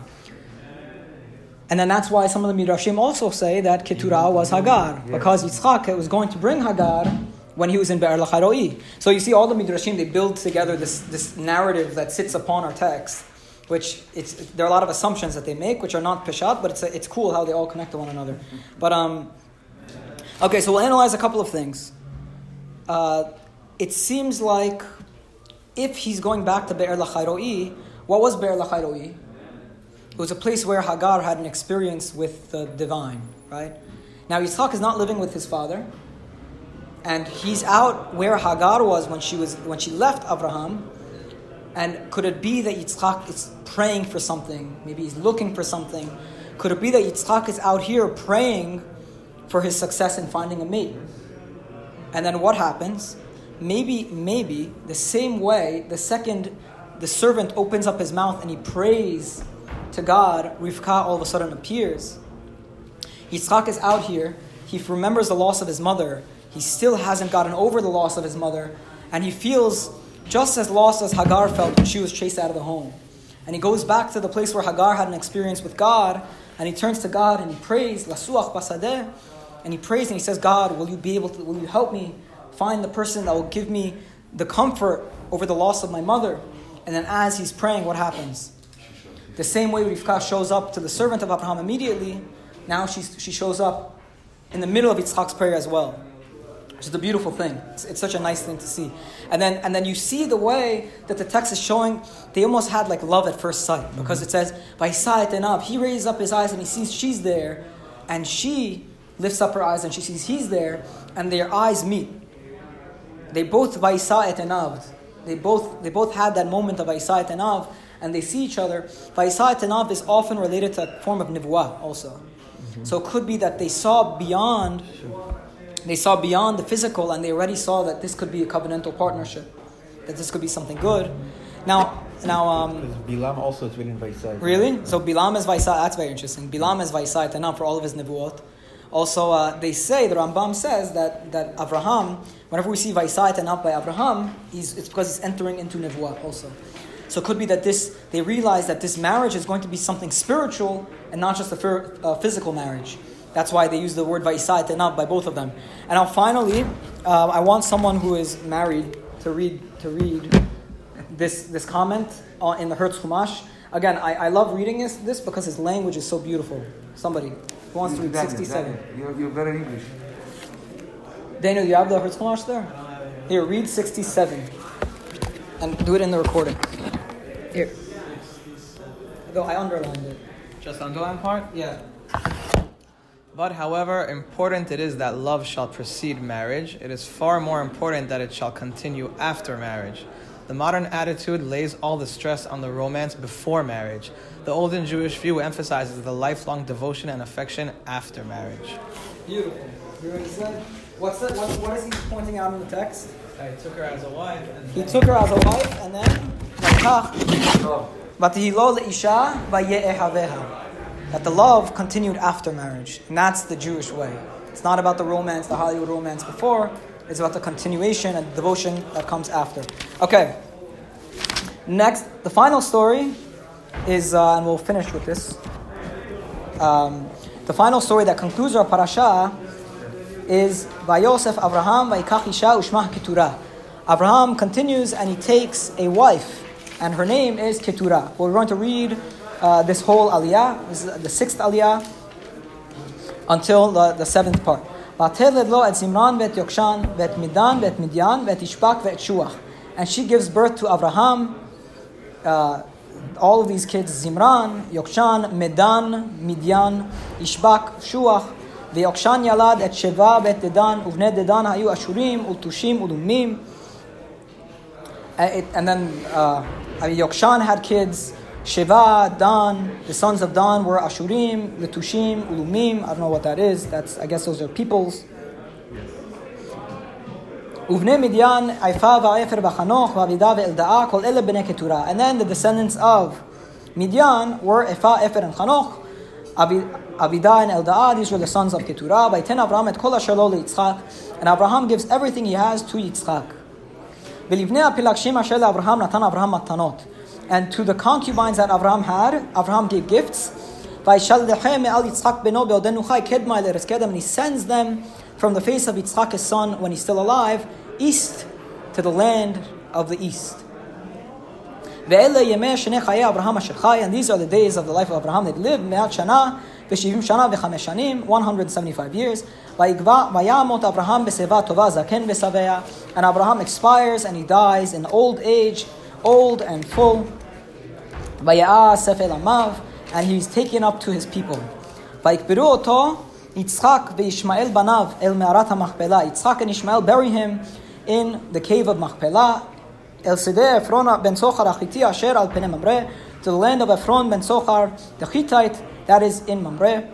And then that's why some of the Midrashim also say that Keturah mm-hmm. was Hagar, because Yitzchak was going to bring Hagar when he was in Be'er Lacharoi. So you see, all the Midrashim, they build together this, this narrative that sits upon our text, which it's, there are a lot of assumptions that they make, which are not Peshat, but it's, it's cool how they all connect to one another. But, um, okay, so we'll analyze a couple of things. Uh, it seems like if he's going back to Be'er Lachairoi, what was Be'er Lachairoi? It was a place where Hagar had an experience with the divine, right? Now Yitzchak is not living with his father, and he's out where Hagar was when she was when she left Abraham. And could it be that Yitzchak is praying for something? Maybe he's looking for something. Could it be that Yitzchak is out here praying for his success in finding a mate? And then what happens? Maybe, maybe the same way, the second the servant opens up his mouth and he prays to God, Rivka all of a sudden appears. Yitzchak is out here. He remembers the loss of his mother. He still hasn't gotten over the loss of his mother. And he feels just as lost as Hagar felt when she was chased out of the home. And he goes back to the place where Hagar had an experience with God. And he turns to God and he prays, Lasuach basadeh. And he prays and he says, God, will you be able to, will you help me find the person that will give me the comfort over the loss of my mother? And then as he's praying, what happens? The same way Rivka shows up to the servant of Abraham immediately, now she, she shows up in the middle of Yitzchak's prayer as well. Which is a beautiful thing. It's, it's such a nice thing to see. And then, and then you see the way that the text is showing, they almost had like love at first sight. Mm-hmm. Because it says, by sight and enab, he raises up his eyes and he sees she's there, and she lifts up her eyes and she sees he's there, and their eyes meet. They both Vaisa'et enab. They both, they both had that moment of Vaisa'et enab, and they see each other. Vaisa'et enab is often related to a form of nivuah also. Mm-hmm. So it could be that they saw beyond they saw beyond the physical and they already saw that this could be a covenantal partnership, that this could be something good. Now, now, um, Bilam also is written side. really? So Bilam is Vaisa, that's very interesting. Bilam is Vaisa Tanam for all of his nevuot. Also, uh, they say, the Rambam says that, that Abraham, whenever we see Vaisa Tanam by Abraham, he's, it's because he's entering into nevuah also. So it could be that this, they realize that this marriage is going to be something spiritual and not just a uh, physical marriage. That's why they use the word Vaisa Tanam by both of them. And now finally, uh, I want someone who is married to read, to read this, this comment uh, in the Hertz Chumash. Again, I, I love reading this, this because his language is so beautiful. Somebody who wants to read Daniel, 67. Daniel, You're, you're better English. Daniel, you have the Hertz Chumash there? Here, read 67. And do it in the recording. Here. Go, I underlined it. Just underline part? Yeah. But however important it is that love shall precede marriage, it is far more important that it shall continue after marriage. The modern attitude lays all the stress on the romance before marriage. The olden Jewish view emphasizes the lifelong devotion and affection after marriage. Beautiful. You already said. What's that? What, what is he pointing out in the text? Uh, I took her as a wife and He took her as a wife, and then that the love continued after marriage. And that's the Jewish way. It's not about the romance, the Hollywood romance before, it's about the continuation and the devotion that comes after. Okay. Next, the final story is, uh, and we'll finish with this. Um, the final story that concludes our parasha is by Yosef Abraham by Kachisha Ushmah Keturah. Abraham continues and he takes a wife, and her name is Keturah. We're going to read uh, this whole aliyah, this is the sixth aliyah, until the, the seventh part. ותלד לו את זמרן ואת יוקשן ואת מידן ואת מדיין ואת ישבק ואת שוח. And she gives birth to Abraham, uh, all of these kids, Zimran, Yokshan, Medan, Midian, Ishbak, Shuach, ויוקשן ילד את שבע ואת דדן, ובני דדן היו אשורים ולטושים ולומים. Uh, it- And then uh, I mean, Yokshan had kids, Sheva, Dan, the sons of Dan were Ashurim, Letushim, Ulumim. I don't know what that is. That's I guess those are peoples. ובני מדיין, עיפה ועפר וחנוך ואבידה ואלדאה, כל אלה בני קטורה. And then the descendants of Midian were Ephah, Efer, and Chanoch. Avi- Avidah and Eldaah, these were the sons of Keturah. Vayten Avraham et kol asher lo liyitzchak. And Abraham gives everything he has to Yitzchak. ולבני הפילגשים אשר לאברהם נתן אברהם מתנות. And to the concubines that Avram had, Avram gave gifts. And he sends them from the face of Yitzchak, his son, when he's still alive, east to the land of the east. And these are the days of the life of Abraham that lived, Shana, Shana, 175 years. Abraham. And Abraham expires and he dies in old age, old and full. And he's taken up to his people. Yitzchak ve'Ishmael banav el me'arat ha'machpelah. Yitzchak and Ishmael bury him in the cave of Machpelah. El Sideh Ephron ben Sochar achiti asher al pene Mamre. To the land of Ephron ben Sochar the Hittite that is in Mamre.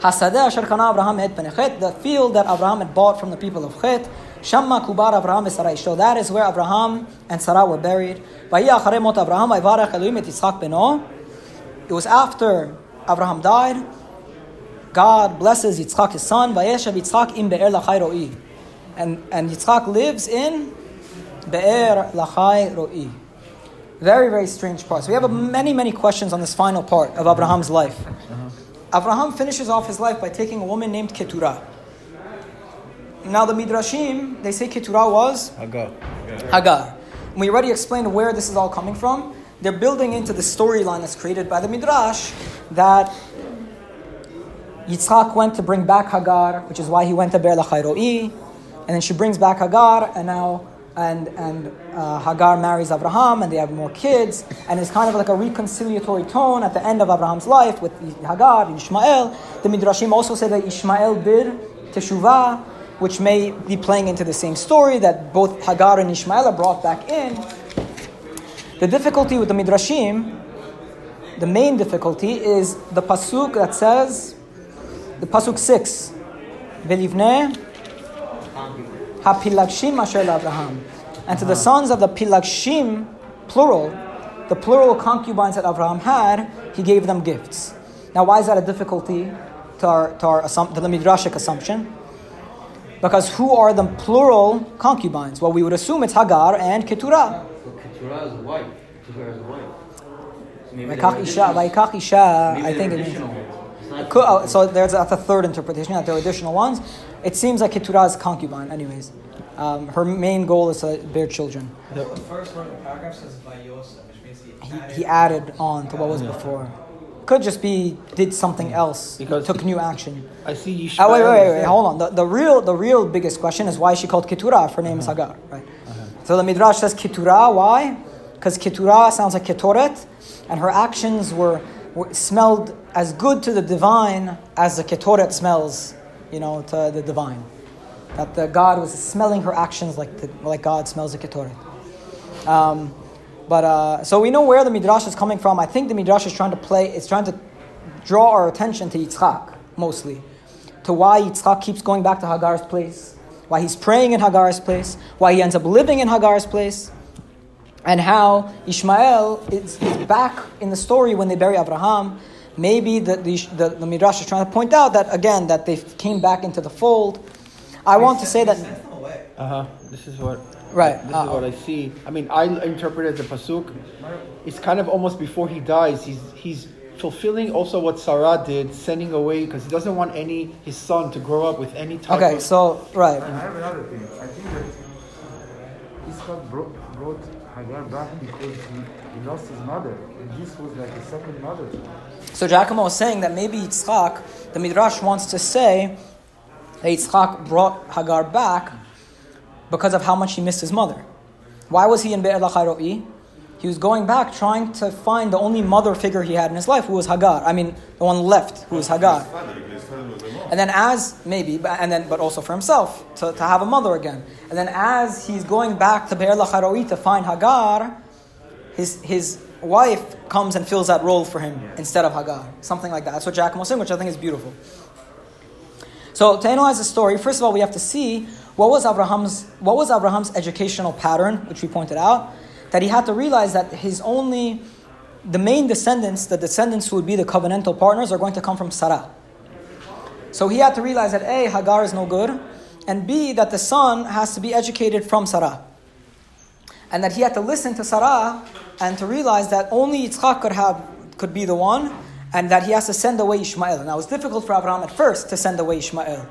Hasadeh asher kana Abraham et ben The field that Abraham had bought from the people of Chet. Shamma kubar Avraham So That is where Avraham and Sarah were buried. It was after Avraham died. God blesses Yitzchak his son. Vayeshav Yitzchak im be'er lachai ro'i. And, and Yitzchak lives in be'er lachai ro'i. Very, very strange part. So we have many, many questions on this final part of Abraham's life. Uh-huh. Abraham finishes off his life by taking a woman named Keturah. Now the Midrashim, they say Keturah was Hagar. Hagar. We already explained where this is all coming from. They're building into the storyline that's created by the Midrash that Yitzchak went to bring back Hagar, which is why he went to Be'er Lachairoi, and then she brings back Hagar, and now and and uh, Hagar marries Abraham, and they have more kids, and it's kind of like a reconciliatory tone at the end of Abraham's life with Hagar and Ishmael. The Midrashim also say that Ishmael did teshuvah, which may be playing into the same story that both Hagar and Ishmael are brought back in. The difficulty with the Midrashim, the main difficulty, is the pasuk that says, the pasuk six, "Velivneh hapilagshim asher Abraham," and to the uh-huh. sons of the pilagshim, plural, the plural concubines that Abraham had, he gave them gifts. Now, why is that a difficulty to our to our assum- to the midrashic assumption? Because who are the plural concubines? Well, we would assume it's Hagar and Keturah. So Keturah is a wife. Took her as a wife. So maybe Vaikach Isha, additional- Vaikach Isha, maybe I think it means. additional. It's Could- oh, so there's that's a third interpretation that there are additional ones. It seems like Keturah is concubine, anyways. Um, her main goal is to bear children. The first word of the paragraph says by Yosef, which means he He, added. he added on to what was before. Could just be did something else, Because took new action. I see you. Oh ah, wait, wait, wait, wait, hold on. The, the real, the real biggest question is why she called Keturah? If her name is uh-huh. Hagar, right? Uh-huh. So the Midrash says Keturah. Why? Because Keturah sounds like Ketoret, and her actions were, were smelled as good to the divine as the Ketoret smells, you know, to the divine. That the God was smelling her actions like the, like God smells the Ketoret. Um, but uh, so we know where the midrash is coming from. I think the midrash is trying to play. It's trying to draw our attention to Yitzchak mostly, to why Yitzchak keeps going back to Hagar's place, why he's praying in Hagar's place, why he ends up living in Hagar's place, and how Ishmael is, is back in the story when they bury Abraham. Maybe the, the, the, the midrash is trying to point out that again that they came back into the fold. I want to say that Uh huh. This is what. Right. This Uh, is what I see. I mean, I interpreted the pasuk. It's kind of almost before he dies. He's he's fulfilling also what Sarah did, sending away because he doesn't want any his son to grow up with any type okay. of. So right. I have another thing. I think that Yitzchak brought, brought Hagar back because he, he lost his mother, and this was like a second mother. So Giacomo was saying that maybe Yitzchak, the Midrash wants to say that Yitzchak brought Hagar back because of how much he missed his mother. Why was he in Be'er Lachairo'i? He was going back trying to find the only mother figure he had in his life, who was Hagar. I mean, the one left, who was Hagar. And then as maybe, and then but also for himself to, to have a mother again. And then as he's going back to Be'er Lacharoi to find Hagar, his his wife comes and fills that role for him instead of Hagar. Something like that. That's what was saying, which I think is beautiful. So to analyze the story, first of all, we have to see what was Abraham's what was Abraham's educational pattern, which we pointed out, that he had to realize that his only the main descendants, the descendants who would be the covenantal partners, are going to come from Sarah. So he had to realize that A, Hagar is no good, and B, that the son has to be educated from Sarah. And that he had to listen to Sarah and to realize that only Yitzchak could have could be the one, and that he has to send away Ishmael. Now it was difficult for Abraham at first to send away Ishmael.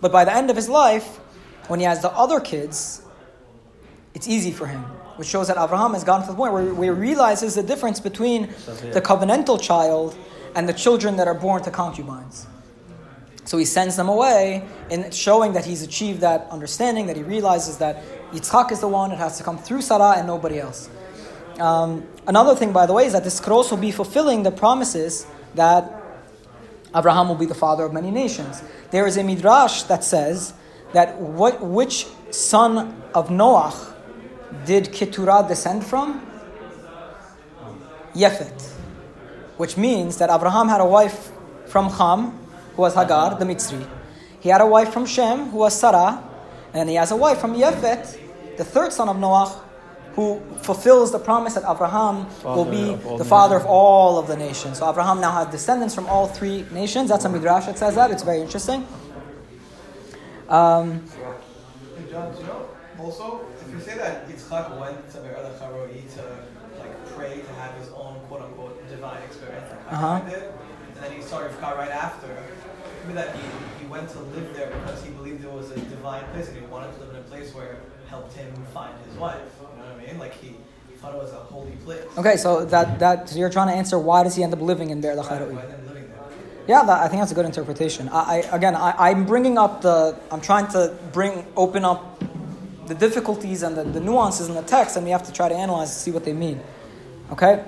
But by the end of his life, when he has the other kids, it's easy for him. Which shows that Abraham has gotten to the point where, he realizes the difference between the covenantal child and the children that are born to concubines. So he sends them away in showing that he's achieved that understanding, that he realizes that Yitzchak is the one, it has to come through Sarah and nobody else. Um, another thing, by the way, is that this could also be fulfilling the promises that Abraham will be the father of many nations. There is a midrash that says that what, which son of Noach did Keturah descend from? Yefet. Which means that Abraham had a wife from Ham, who was Hagar, the Mitzri. He had a wife from Shem, who was Sarah. And he has a wife from Yefet, the third son of Noach, who fulfills the promise that Abraham will be the the father of all of the nations. So Abraham now has descendants from all three nations. That's a midrash that says that. It's very interesting. Um, Hey, John, do you know also if you say that Yitzchak went to Be'er Lacharoi to like pray to have his own quote unquote divine experience like Uh-huh. Did, and then he saw Rivka right after, maybe that he, he went to live there because he believed it was a divine place and he wanted to live in a place where it helped him find his wife. You know what I mean? Like he, he thought it was a holy place. okay, so that, that so you're trying to answer why does he end up living in Be'er Right, Lachai why then living there? Yeah, that, I think that's a good interpretation. I, I again, I, I'm bringing up the, I'm trying to bring, open up the difficulties and the, the nuances in the text, and we have to try to analyze to see what they mean. Okay.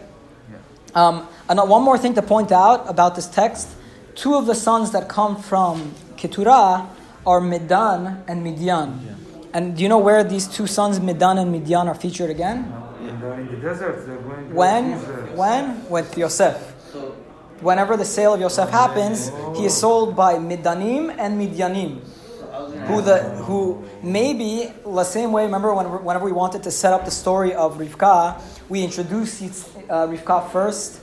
Um, and uh, one more thing to point out about this text: two of the sons that come from Keturah are Midan and Midian. Yeah. And do you know where these two sons, Midan and Midian, are featured again? And in the desert, they're going to When? Israel. When? With Yosef. So, Whenever the sale of Yosef happens, he is sold by Midanim and Midyanim. I was gonna Who the who maybe the same way? Remember when whenever we wanted to set up the story of Rivka, we introduce uh, Rivka first,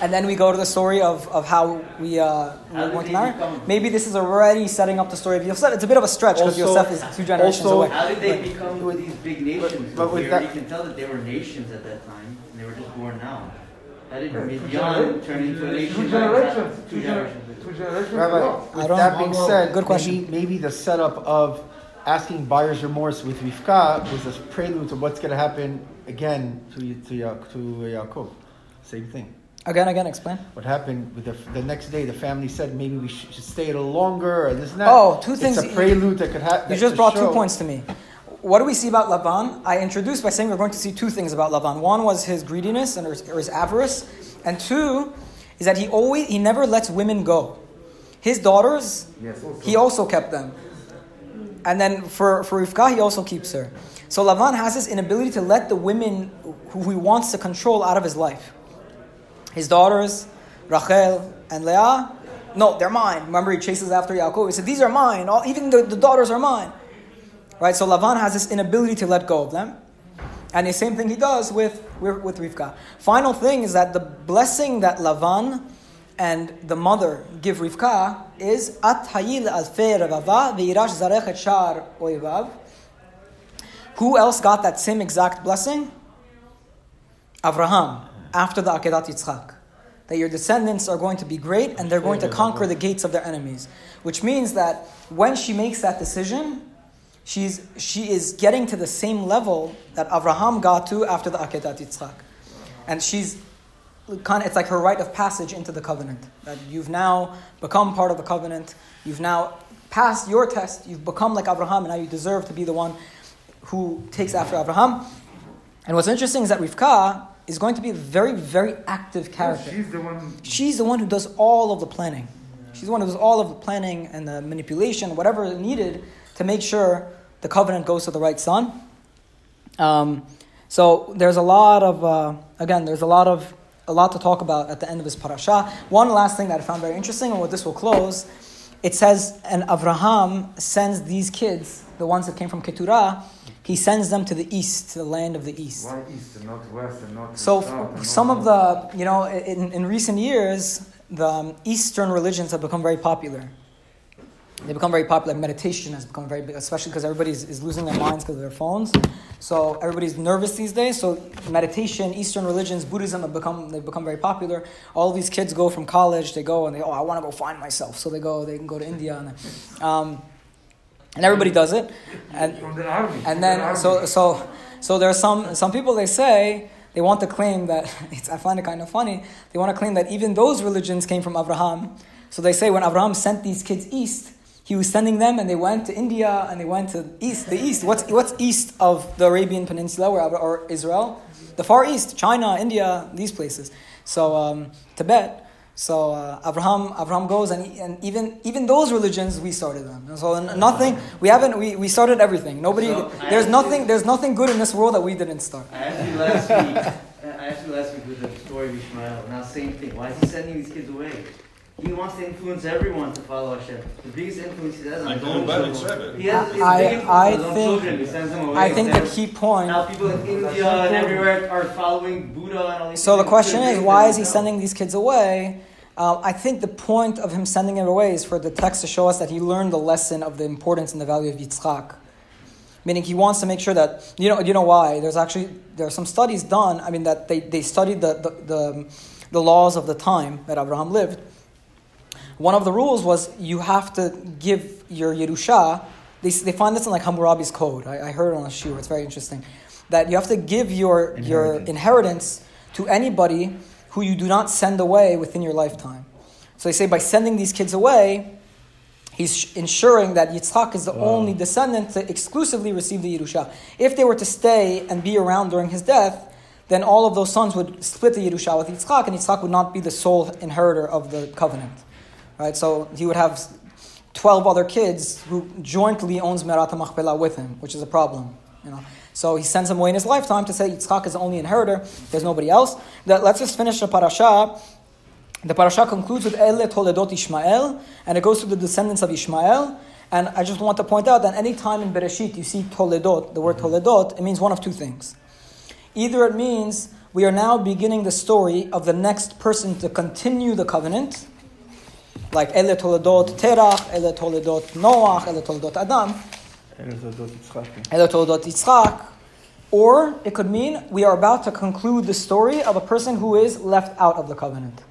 and then we go to the story of, of how we uh, we How were going to marry. become- Maybe this is already setting up the story of Yosef. It's a bit of a stretch because Yosef is two generations also- away. How did they become these big nations? but with we that- already can tell that they were nations at that time, and they were just born now. How did Yeah, two Midian genera- turn into a nation? Two generations. Two Two generations. two generations Rabbi, with that being said, Good question. Maybe, maybe the setup of asking buyer's remorse with Rivka was a prelude to what's going to happen again to to to Yaakov. Same thing. Again, again, explain. What happened with the, the next day? The family said maybe we should, should stay a little longer or this and that. Oh, two things- It's a prelude that could happen. You just brought two points to me. What do we see about Laban? I introduced by saying we're going to see two things about Laban. One was his greediness and his, or his avarice, and two is that he always he never lets women go. His daughters, Yes, also. he also kept them, and then for for Rivka he also keeps her. So Lavan has this inability to let the women who he wants to control out of his life. His daughters, Rachel and Leah, no, they're mine. Remember, he chases after Yaakov. He said, These are mine. All, even the, the daughters are mine. Right? So Lavan has this inability to let go of them. And the same thing he does with, with, Rivka. Final thing is that the blessing that Lavan and the mother give Rivka is At hayil ve'irash zarechet shar oivav. Who else got that same exact blessing? Avraham, after the Akedat Yitzchak. That your descendants are going to be great and they're going to conquer the gates of their enemies. Which means that when she makes that decision, she's, she is getting to the same level that Avraham got to after the Akedat Yitzchak. And she's kind of, it's like her rite of passage into the covenant. That you've now become part of the covenant. You've now passed your test. You've become like Abraham, and now you deserve to be the one who takes after Abraham. And what's interesting is that Rivka is going to be a very, very active oh, character. She's the one. She's the one who does all of the planning. She's the one who does all of the planning and the manipulation, whatever is needed to make sure the covenant goes to the right son. Um, so there's a lot of, uh, again, there's a lot of a lot to talk about at the end of this parasha. One last thing that I found very interesting, and with this will close. It says, and Avraham sends these kids, the ones that came from Keturah, he sends them to the east, to the land of the east. Why east and not west and not So south some not of the, you know, in, in recent years, the um, Eastern religions have become very popular. They become very popular. Meditation has become very big, especially because everybody is, is losing their minds because of their phones. So everybody's nervous these days. So meditation, Eastern religions, Buddhism have become they've become very popular. All these kids go from college, they go and they oh I want to go find myself. So they go they can go to India and um, and everybody does it. And from the army. from and the then so so so there are some some people they say they want to claim that it's, I find it kind of funny. They want to claim that even those religions came from Abraham. So they say when Abraham sent these kids east, he was sending them, and they went to India and they went to east. The east. What's what's east of the Arabian Peninsula or, or Israel? The Far East, China, India, these places. So um, Tibet. So uh, Abraham, Abraham goes, and, and even even those religions we started them. And so nothing we haven't we, we started everything. Nobody So, there's nothing there's nothing good in this world that we didn't start. I asked you last week. I asked you last week with the story of Ishmael. Now, same thing. Why is he sending these kids away? He wants to influence everyone to follow Hashem. The biggest influence he has on Like his own children. He has he's I- big I on think- children. He sends them away. I think the key point. Now people in India and everywhere are following Buddha and all these So the question is, why is he themselves. sending these kids away? Uh, I think the point of him sending it away is for the text to show us that he learned the lesson of the importance and the value of Yitzchak. Meaning he wants to make sure that you know you know why. There's actually there are some studies done. I mean that they, they studied the, the, the, the laws of the time that Abraham lived. One of the rules was you have to give your Yerusha. They, they find this in like Hammurabi's code. I, I heard it on a shiur. It's very interesting. That you have to give your your Inheritance. inheritance to anybody who you do not send away within your lifetime. So they say by sending these kids away, he's ensuring that Yitzhak is the only descendant to exclusively receive the Yerusha. If they were to stay and be around during his death, then all of those sons would split the Yerusha with Yitzchak, and Yitzchak would not be the sole inheritor of the covenant. Right? So he would have 12 other kids who jointly owns Merat HaMachpelah with him, which is a problem. You know? So he sends him away in his lifetime to say Yitzchak is the only inheritor, there's nobody else. That, let's just finish the parasha. The parasha concludes with Ele Toledot Ishmael, and it goes to the descendants of Ishmael. And I just want to point out that any time in Bereshit you see Toledot, the word mm-hmm. Toledot, it means one of two things. Either it means we are now beginning the story of the next person to continue the covenant, like Ele Toledot Terach, Ele Toledot Noach, Ele Toledot Adam, Ele Toledot Yitzchak, or it could mean we are about to conclude the story of a person who is left out of the covenant.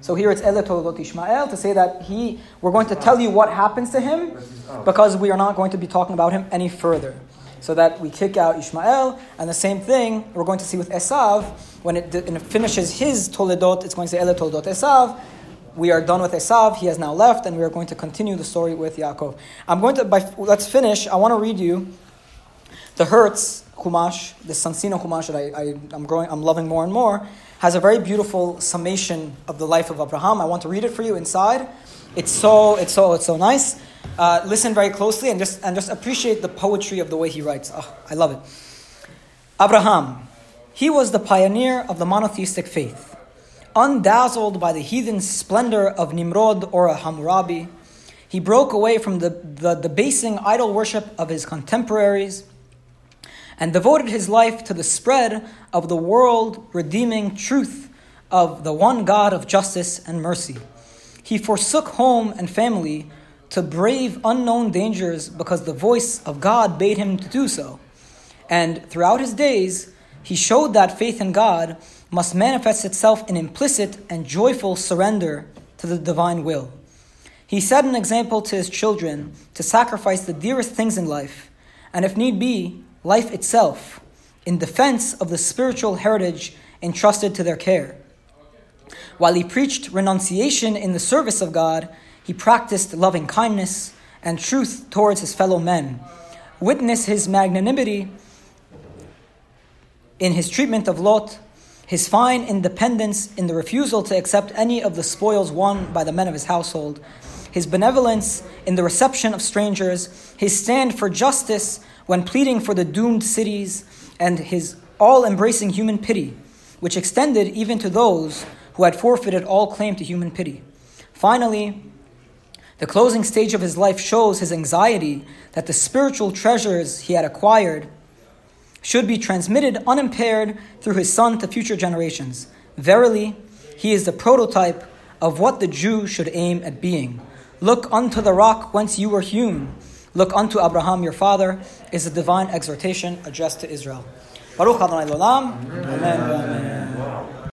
So here it's Ele Toledot Ishmael to say that he, we're going to tell you what happens to him because we are not going to be talking about him any further. So that we kick out Ishmael, and the same thing we're going to see with Esav. When it, it finishes his Toledot, it's going to say Ele Toledot Esav. We are done with Esav, he has now left, and we are going to continue the story with Yaakov. I'm going to, by, let's finish. I want to read you the Hertz Chumash, the Soncino Chumash that I, I, I'm, growing, I'm loving more and more, has a very beautiful summation of the life of Abraham. I want to read it for you inside. It's so, it's so, it's so nice. Uh, listen very closely and just, and just appreciate the poetry of the way he writes. Oh, I love it. Abraham, he was the pioneer of the monotheistic faith. Undazzled by the heathen splendor of Nimrod or Hammurabi, he broke away from the, the debasing idol worship of his contemporaries and devoted his life to the spread of the world redeeming truth of the one God of justice and mercy. He forsook home and family to brave unknown dangers because the voice of God bade him to do so. And throughout his days, he showed that faith in God must manifest itself in implicit and joyful surrender to the divine will. He set an example to his children to sacrifice the dearest things in life, and if need be, life itself, in defense of the spiritual heritage entrusted to their care. While he preached renunciation in the service of God, he practiced loving kindness and truth towards his fellow men. Witness his magnanimity in his treatment of Lot, his fine independence in the refusal to accept any of the spoils won by the men of his household, his benevolence in the reception of strangers, his stand for justice when pleading for the doomed cities, and his all embracing human pity, which extended even to those who had forfeited all claim to human pity. Finally, the closing stage of his life shows his anxiety that the spiritual treasures he had acquired should be transmitted unimpaired through his son to future generations. Verily, he is the prototype of what the Jew should aim at being. Look unto the rock whence you were hewn. Look unto Abraham your father, is a divine exhortation addressed to Israel. Baruch Adonai L'olam. Amen. Amen.